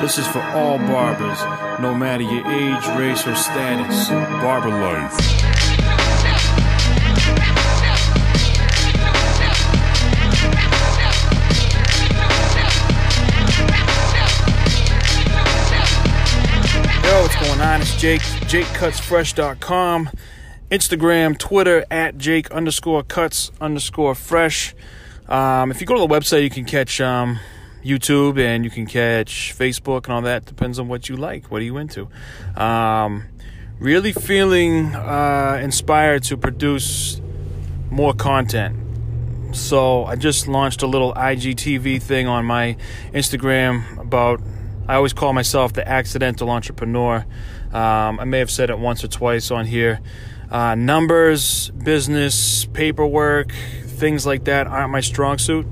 This is for all barbers, no matter your age, race, or status. Barber life. Yo, what's going on? It's Jake, JakeCutsFresh.com, Instagram, Twitter, at Jake underscore cuts underscore fresh. Um, if you go to the website, you can catch um, YouTube and you can catch Facebook and all that. Depends on what you like. What are you into? Um, really feeling uh, inspired to produce more content. So I just launched a little IGTV thing on my Instagram about. I always call myself the accidental entrepreneur. Um, I may have said it once or twice on here. Uh, numbers, business, paperwork, things like that aren't my strong suit.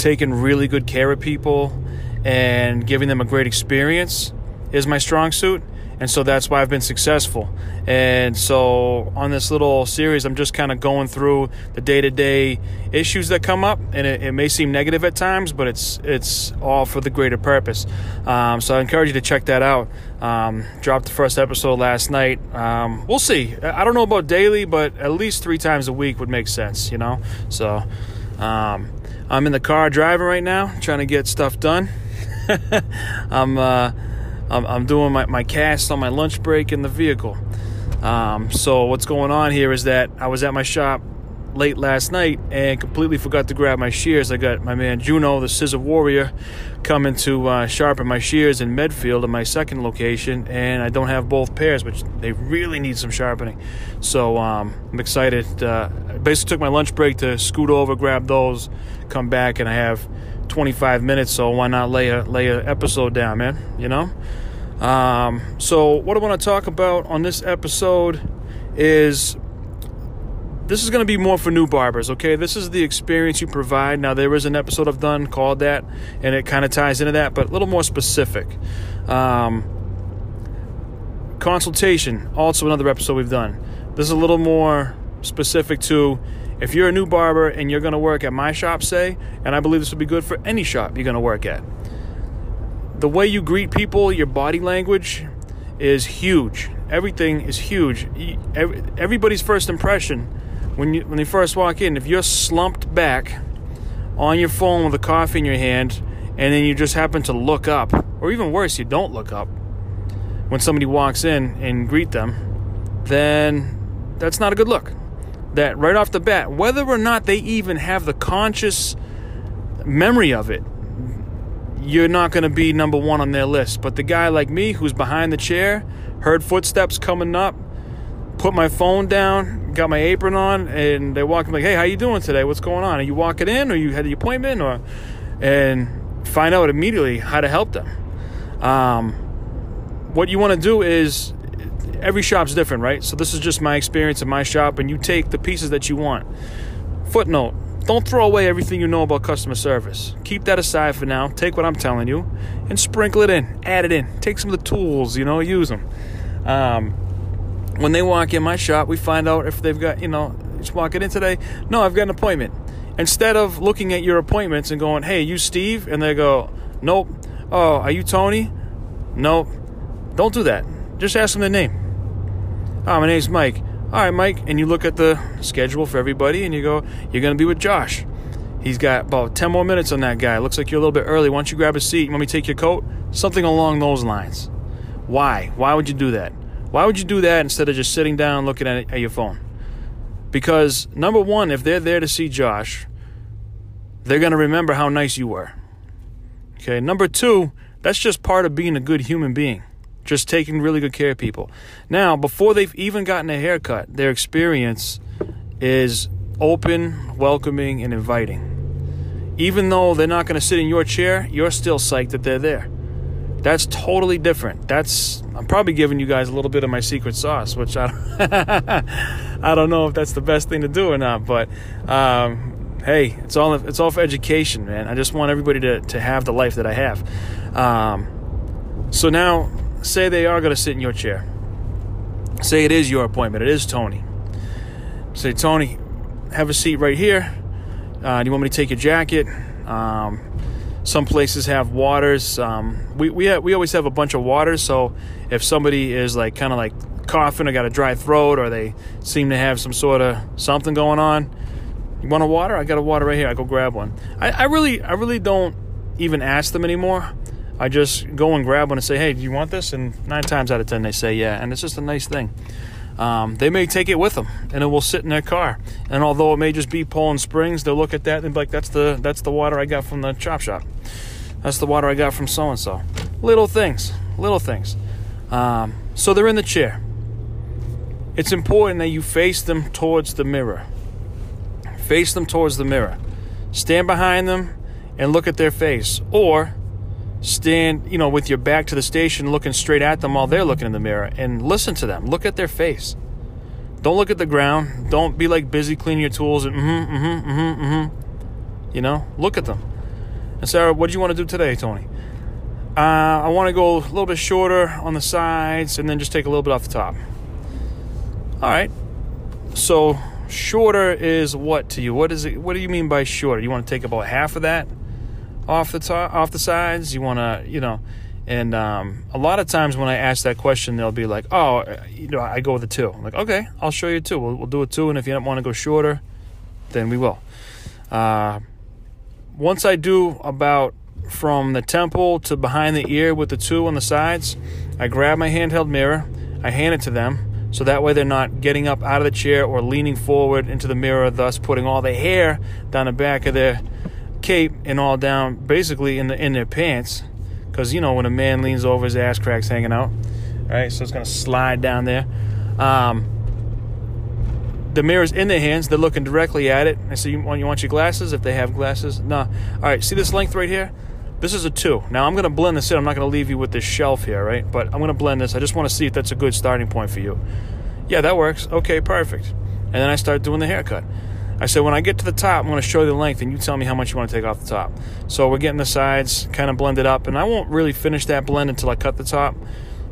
Taking really good care of people and giving them a great experience is my strong suit. And so that's why I've been successful. And so on this little series, I'm just kind of going through the day to day issues that come up. And it, it, may seem negative at times, but it's it's all for the greater purpose. Um, so I encourage you to check that out. Um, dropped the first episode last night. Um, we'll see. I don't know about daily, but at least three times a week would make sense, you know? So um, I'm in the car driving right now, trying to get stuff done. I'm. Uh, I'm, I'm doing my, my cast on my lunch break in the vehicle. Um, so what's going on here is that I was at my shop late last night and completely forgot to grab my shears. I got my man Juno, the Scissor Warrior, coming to uh, sharpen my shears in Medfield at my second location, and I don't have both pairs, which they really need some sharpening. So um, I'm excited. Uh, basically took my lunch break to scoot over, grab those, come back, and I have 25 minutes, so why not lay a lay a episode down, man? You know. Um, so what I want to talk about on this episode is this is going to be more for new barbers. Okay, this is the experience you provide. Now there is an episode I've done called that, and it kind of ties into that, but a little more specific. Um, consultation, also another episode we've done. This is a little more specific to if you're a new barber and you're going to work at my shop, say, and I believe this would be good for any shop you're going to work at, the way you greet people, your body language is huge. Everything is huge. Everybody's first impression when you when they first walk in, if you're slumped back on your phone with a coffee in your hand, and then you just happen to look up, or even worse, you don't look up when somebody walks in and greet them, then that's not a good look that right off the bat, whether or not they even have the conscious memory of it, you're not going to be number one on their list. But the guy like me who's behind the chair, heard footsteps coming up, put my phone down, got my apron on, and they walk in like, "Hey, how you doing today? What's going on? Are you walking in, or you had the appointment, or?" And find out immediately how to help them. Um, what you want to do is every shop's different, right? So this is just my experience in my shop, and you take the pieces that you want. Footnote: Don't throw away everything you know about customer service. Keep that aside for now. Take what I'm telling you, and sprinkle it in. Add it in. Take some of the tools, you know, use them. Um, when they walk in my shop, we find out if they've got, you know, just walking in today. No, I've got an appointment. Instead of looking at your appointments and going, "Hey, you Steve," and they go, "Nope." Oh, are you Tony? Nope. Don't do that. Just ask them their name. Oh, my name's Mike. All right, Mike. And you look at the schedule for everybody and you go, You're going to be with Josh. He's got about 10 more minutes on that guy. Looks like you're a little bit early. Why don't you grab a seat? Want me take your coat? Something along those lines. Why? Why would you do that? Why would you do that instead of just sitting down looking at, at your phone? Because, number one, if they're there to see Josh, they're going to remember how nice you were. Okay. Number two, that's just part of being a good human being just taking really good care of people. Now, before they've even gotten a haircut, their experience is open, welcoming, and inviting. Even though they're not going to sit in your chair, you're still psyched that they're there. That's totally different. That's I'm probably giving you guys a little bit of my secret sauce, which I don't, I don't know if that's the best thing to do or not. But um, hey, it's all it's all for education, man. I just want everybody to to have the life that I have. Um, so now say they are going to sit in your chair. Say it is your appointment. It is Tony. Say, Tony, have a seat right here. Uh, do you want me to take your jacket? Um, Some places have waters. Um, we we we always have a bunch of waters. So if somebody is like kind of like coughing or got a dry throat or they seem to have some sort of something going on, you want a water? I got a water right here. I go grab one. I, I really I really don't even ask them anymore. I just go and grab one and say, "Hey, do you want this?" And nine times out of ten, they say, "Yeah." And it's just a nice thing. Um, they may take it with them, and it will sit in their car. And although it may just be Poland Springs, they'll look at that and be like, "That's the that's the water I got from the chop shop. That's the water I got from so and so." Little things, little things. Um, so they're in the chair. It's important that you face them towards the mirror. Face them towards the mirror. Stand behind them and look at their face, or stand, you know, with your back to the station looking straight at them while they're looking in the mirror and listen to them. Look at their face. Don't look at the ground. Don't be like busy cleaning your tools and mm-hmm, mm-hmm, mm-hmm, mm-hmm. You know, look at them. And Sarah, what do you want to do today, Tony? Uh, I want to go a little bit shorter on the sides and then just take a little bit off the top. All right. So shorter is what to you? What is it? What do you mean by shorter? You want to take about half of that? Off the top, off the sides. You want to, you know, and um, a lot of times when I ask that question, they'll be like, "Oh, you know, I go with a two. I'm like, "Okay, I'll show you two. We'll, we'll do a two, and if you don't want to go shorter, then we will." Uh, once I do about from the temple to behind the ear with the two on the sides, I grab my handheld mirror, I hand it to them, so that way they're not getting up out of the chair or leaning forward into the mirror, thus putting all the hair down the back of their cape and all down basically in the in their pants. Because you know when a man leans over his ass cracks hanging out right? So it's to slide down there. Um, the mirror's in their hands. They're looking directly at it. I say you want, you want your glasses? If they have glasses no all right see this length right here? This is a two. Now i'm to blend this in. I'm not to leave you with this shelf here right? But i'm to blend this. I just want to see if that's a good starting point for you. Yeah that works. Okay perfect. And then i start doing the haircut I said, when I get to the top, I'm going to show you the length, and you tell me how much you want to take off the top. So we're getting the sides kind of blended up, and I won't really finish that blend until I cut the top.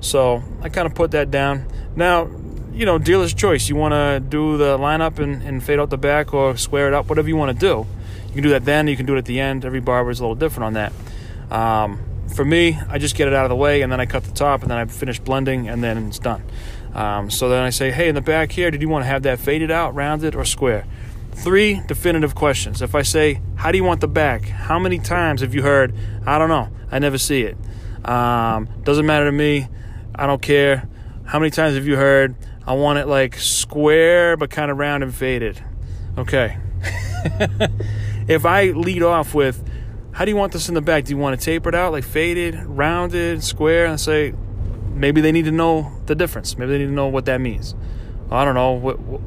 So I kind of put that down. Now, you know, dealer's choice. You want to do the lineup and, and fade out the back or square it up, whatever you want to do. You can do that then, you can do it at the end. Every barber is a little different on that. Um, for me, I just get it out of the way, and then I cut the top, and then I finish blending, and then it's done. Um, so then I say, hey, in the back here, did you want to have that faded out, rounded, or square? Three definitive questions. If I say, How do you want the back? How many times have you heard, I don't know, I never see it? Um, doesn't matter to me, I don't care. How many times have you heard, I want it like square but kind of round and faded? Okay. if I lead off with, How do you want this in the back? Do you want it tapered out, like faded, rounded, square? And I say, maybe they need to know the difference. Maybe they need to know what that means. I don't know. What, what,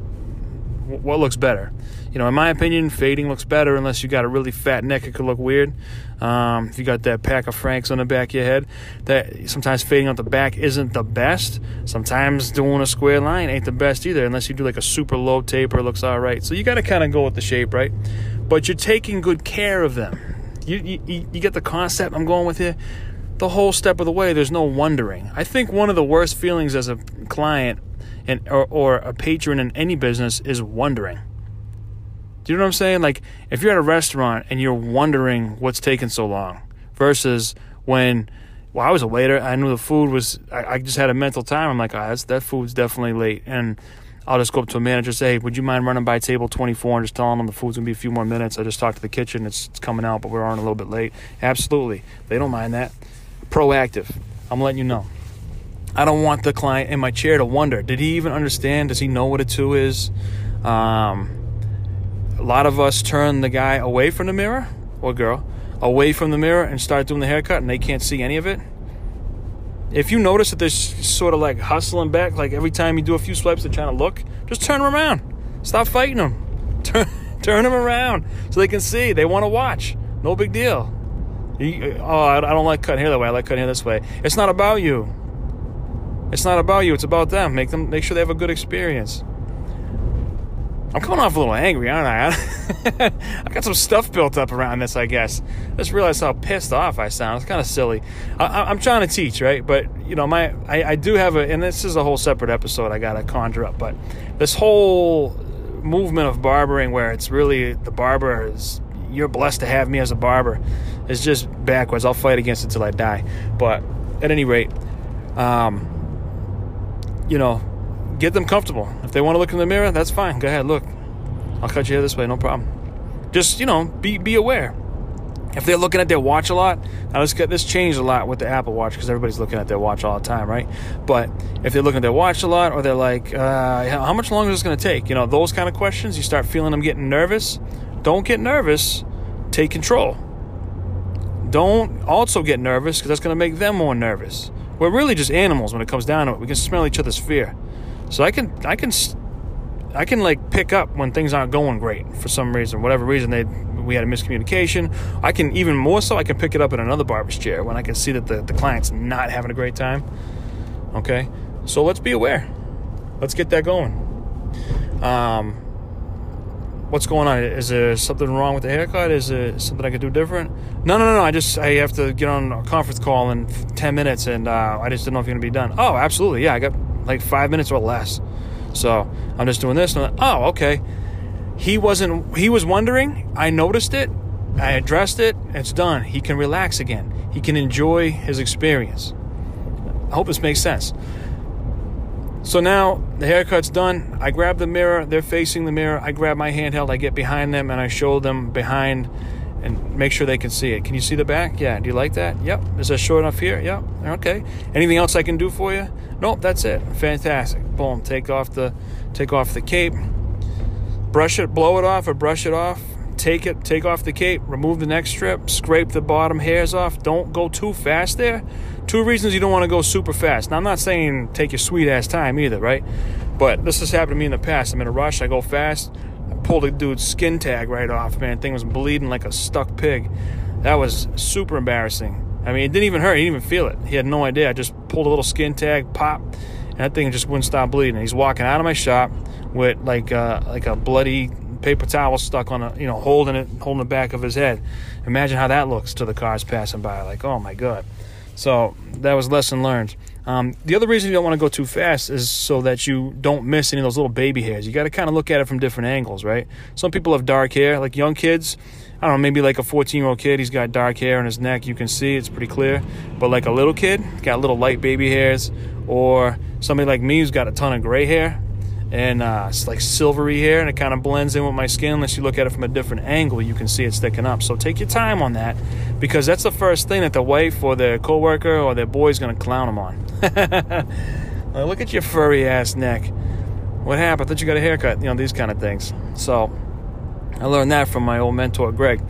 what looks better? You know, in my opinion, fading looks better unless you got a really fat neck. It could look weird. Um, if you got that pack of Franks on the back of your head, that sometimes fading out the back isn't the best. Sometimes doing a square line ain't the best either, unless you do like a super low taper. It looks all right. So you got to kind of go with the shape, right? But you're taking good care of them. You, you you get the concept I'm going with here. The whole step of the way, there's no wondering. I think one of the worst feelings as a client and or, or a patron in any business is wondering do you know what I'm saying? Like, if you're at a restaurant and you're wondering what's taking so long, versus when, well, I was a waiter, I knew the food was, I, I just had a mental time. I'm like, that's, that food's definitely late. And I'll just go up to a manager and say, hey, would you mind running by table 24 and just telling them the food's going to be a few more minutes? I just talked to the kitchen, it's, it's coming out, but we're on a little bit late. Absolutely. They don't mind that. Proactive. I'm letting you know. I don't want the client in my chair to wonder, did he even understand? Does he know what a two is? Um, a lot of us turn the guy away from the mirror or girl away from the mirror and start doing the haircut and they can't see any of it. If you notice that they're sort of like hustling back, like every time you do a few swipes, they're trying to look, just turn them around. Stop fighting them. Turn, turn them around so they can see. They want to watch. No big deal. Oh, I don't like cutting hair that way. I like cutting hair this way. It's not about you. It's not about you. It's about them. Make them make sure they have a good experience. I'm coming off a little angry, aren't I? I got some stuff built up around this, I guess. I just realized how pissed off I sound. It's kind of silly. I, am trying to teach, right? But you know, my I, I do have a, and this is a whole separate episode I got to conjure up. But this whole movement of barbering, where it's really the barber is you're blessed to have me as a barber, is just backwards. I'll fight against it till I die. But at any rate, um, you know, get them comfortable. If they want to look in the mirror, that's fine. Go ahead, look. I'll cut your hair this way, no problem. Just you know, be be aware. If they're looking at their watch a lot, now this this changed a lot with the Apple Watch because everybody's looking at their watch all the time, right? But if they're looking at their watch a lot, or they're like, uh, how much longer is this going to take? You know, those kind of questions. You start feeling them getting nervous. Don't get nervous. Take control. Don't also get nervous because that's going to make them more nervous. We're really just animals when it comes down to it. We can smell each other's fear. So I can I can I can like pick up when things aren't going great for some reason, whatever reason they we had a miscommunication. I can even more so I can pick it up in another barber's chair when I can see that the, the client's not having a great time. Okay? So let's be aware. Let's get that going. Um what's going on? Is there something wrong with the haircut? Is there something I could do different? No, no, no, no. I just I have to get on a conference call in ten minutes, and uh, I just didn't know if you're gonna be done. Oh, absolutely. Yeah, I got like five minutes or less. So I'm just doing this. And like, oh, okay. He wasn't. He was wondering. I noticed it. I addressed it. It's done. He can relax again. He can enjoy his experience. I hope this makes sense. So now the haircut's done. I grab the mirror. They're facing the mirror. I grab my handheld. I get behind them and I show them behind and make sure they can see it. Can you see the back? Yeah. Do you like that? Yep. Is that short enough here? Yep. Okay. Anything else I can do for you? Nope. That's it. Fantastic. Boom. Take off the take off the cape. Brush it, blow it off, or brush it off. Take it, take off the cape, remove the neck strip, scrape the bottom hairs off. Don't go too fast there Two reasons you don't want to go super fast. Now, I'm not saying take your sweet ass time either, right? But this has happened to me in the past. I'm in a rush, I go fast, I pull the dude's skin tag right off, man. Thing was bleeding like a stuck pig. That was super embarrassing. I mean, it didn't even hurt. He didn't even feel it. He had no idea. I just pulled a little skin tag, pop, and that thing just wouldn't stop bleeding. He's walking out of my shop with like uh, like a bloody paper towel stuck on a you know holding it holding the back of his head. Imagine how that looks to the cars passing by. Like, oh my god. So that was lesson learned. Um, the other reason you don't want to go too fast is so that you don't miss any of those little baby hairs. You got to kind of look at it from different angles, right? Some people have dark hair, like young kids. I don't know, maybe like a 14 year old kid, he's got dark hair on his neck. You can see it's pretty clear. But like a little kid, got little light baby hairs. Or somebody like me who's got a ton of gray hair, and uh, it's like silvery hair and it kind of blends in with my skin. Unless you look at it from a different angle you can see it sticking up. So take your time on that because that's the first thing that the wife or their coworker or their boy is going to clown them on. Look at your furry ass neck. What happened? That you got a haircut. You know these kind of things. So i learned that from my old mentor greg.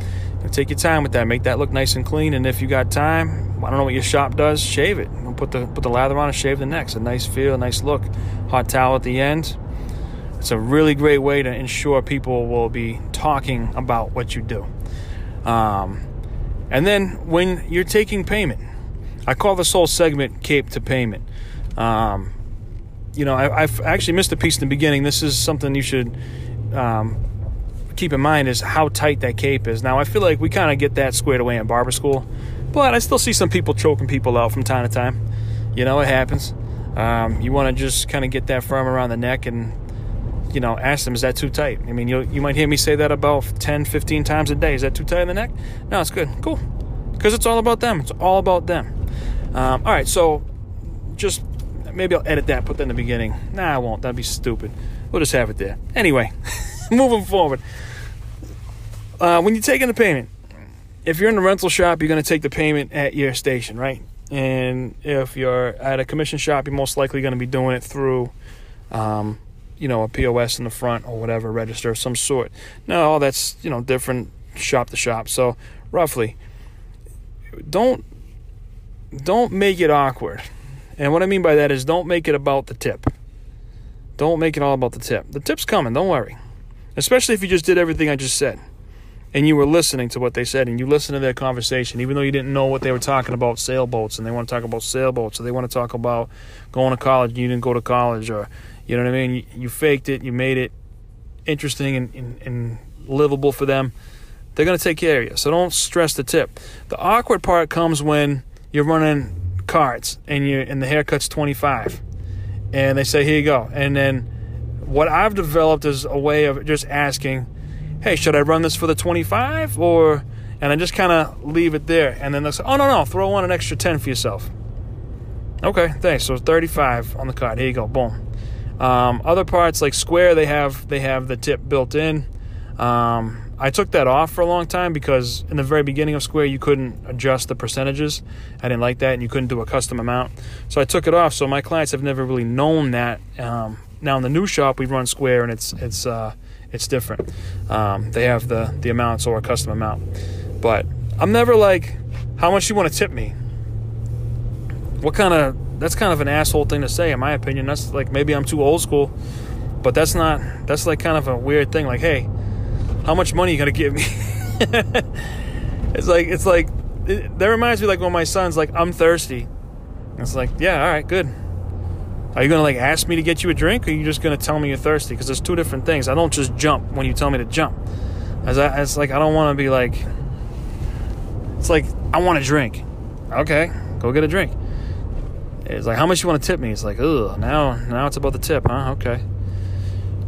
Take your time with that. Make that look nice and clean and if you got time i don't know what your shop does shave it. Put the put the lather on and shave the neck. It's a nice feel a nice look. Hot towel at the end it's a really great way to ensure people will be talking about what you do. Um, and then when you're taking payment, I call this whole segment Cape to Payment. Um, you know, I, have actually missed a piece in the beginning. This is something you should um, keep in mind is how tight that cape is. Now, I feel like we kind of get that squared away in barber school, but I still see some people choking people out from time to time. You know, it happens. Um, you want to just kind of get that firm around the neck and you know, ask them, is that too tight? I mean, you you might hear me say that about 10, 15 times a day. Is that too tight in the neck? No, it's good. Cool. Because it's all about them. It's all about them. Um, all right, so just maybe I'll edit that, put that in the beginning. Nah, I won't. That'd be stupid. We'll just have it there. Anyway, moving forward. Uh, when you're taking the payment, if you're in the rental shop, you're going to take the payment at your station, right? And if you're at a commission shop, you're most likely going to be doing it through um, you know, a POS in the front or whatever, register of some sort. No, all that's, you know, different shop to shop. So roughly, don't don't make it awkward. And what I mean by that is don't make it about the tip. Don't make it all about the tip. The tip's coming, don't worry. Especially if you just did everything I just said and you were listening to what they said and you listened to their conversation, even though you didn't know what they were talking about sailboats and they want to talk about sailboats or they want to talk about going to college and you didn't go to college or you know what I mean? You, you faked it, you made it interesting and, and, and livable for them. They're going to take care of you. So don't stress the tip. The awkward part comes when you're running cards and you and the haircut's 25 and they say here you go and then what i've developed is a way of just asking hey, should I run this for the 25 or and I just kind of leave it there and then they'll say, "Oh no, no, throw on an extra 10 for yourself." Okay, thanks. So 35 on the card. Here you go. Boom. Um, other parts like Square, they have they have the tip built in. Um, I took that off for a long time because in the very beginning of Square, you couldn't adjust the percentages. I didn't like that, and you couldn't do a custom amount. So I took it off. So my clients have never really known that. Um, now in the new shop, we run Square, and it's it's uh, it's different. Um, they have the the amounts or a custom amount, but I'm never like, how much you want to tip me? What kind of that's kind of an asshole thing to say, in my opinion. That's like maybe I'm too old school, but that's not. That's like kind of a weird thing. Like, hey how much money you gonna give me? it's like it's like it, that reminds me like when my son's like I'm thirsty. It's like yeah, all right, good. Are you gonna like ask me to get you a drink, or are you just gonna tell me you're thirsty? Because there's two different things. I don't just jump when you tell me to jump. As I, as like I don't want to be like. It's like I want a drink. Okay, go get a drink. It's like how much you want to tip me? It's like ugh. Now now it's about the tip, huh? Okay.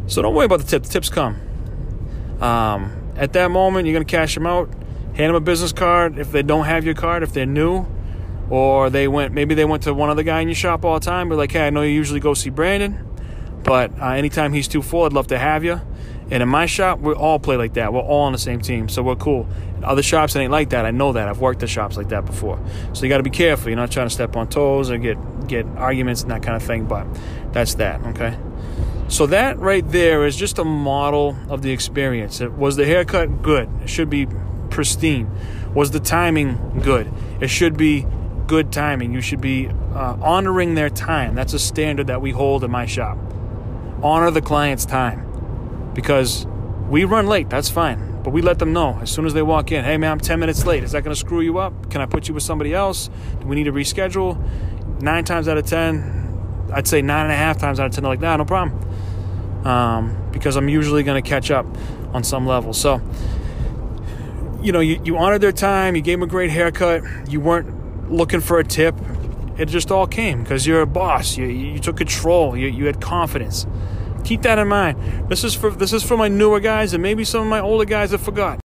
So don't worry about the tip. The tips come. Um, at that moment, you're to cash them out, hand them a business card. If they don't have your card, if they're new, or they went, maybe they went to one other guy in your shop all the time, but like, hey, I know you usually go see Brandon, but uh, anytime he's too full, I'd love to have you. And in my shop, we all play like that. We're all on the same team, so we're cool. Other shops, it ain't like that. I know that. I've worked at shops like that before. So you got to be careful. You're not trying to step on toes or get get arguments and that kind of thing. But that's that. Okay. So that right there is just a model of the experience. Was the haircut good? It should be pristine. Was the timing good? It should be good timing. You should be uh, honoring their time. That's a standard that we hold in my shop. Honor the client's time because we run late. That's fine. But we let them know as soon as they walk in hey, man, I'm 10 minutes late. Is that going to screw you up? Can I put you with somebody else? Do we need to reschedule? Nine times out of 10, I'd say nine and a half times out of 10, they're like, nah, no problem um, because I'm usually going to catch up on some level. So, you know, you, you honored their time, you gave them a great haircut, you weren't looking for a tip. It just all came because you're a boss. You, you took control. You, you had confidence. Keep that in mind. This is for this is for my newer guys and maybe some of my older guys that forgot.